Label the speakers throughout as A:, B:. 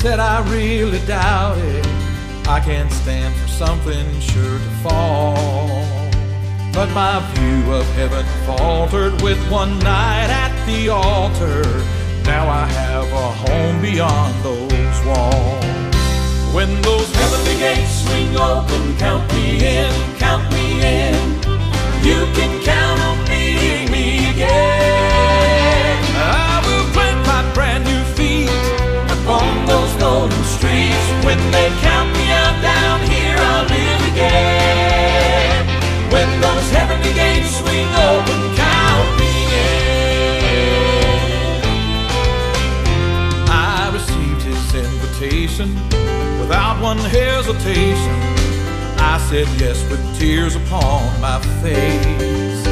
A: said I really doubt it. I can't stand for something sure to fall. But my view of heaven faltered with one night at the altar. Now I have a home beyond those walls. When those heavenly gates swing open, count me in, count me one hesitation. I said yes with tears upon my face.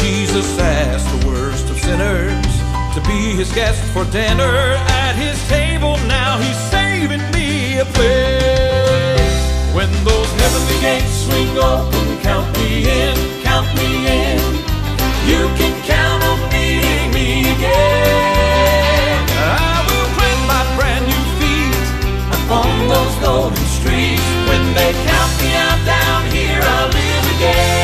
A: Jesus asked the worst of sinners to be his guest for dinner at his table. Now he's saving me a place. Golden streets. When they count me out down here, I'll live again.